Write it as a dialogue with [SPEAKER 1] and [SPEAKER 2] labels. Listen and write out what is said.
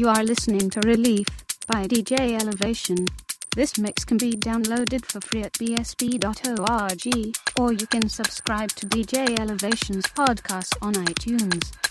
[SPEAKER 1] You are listening to Relief by DJ Elevation. This mix can be downloaded for free at bsb.org, or you can subscribe to DJ Elevation's podcast on iTunes.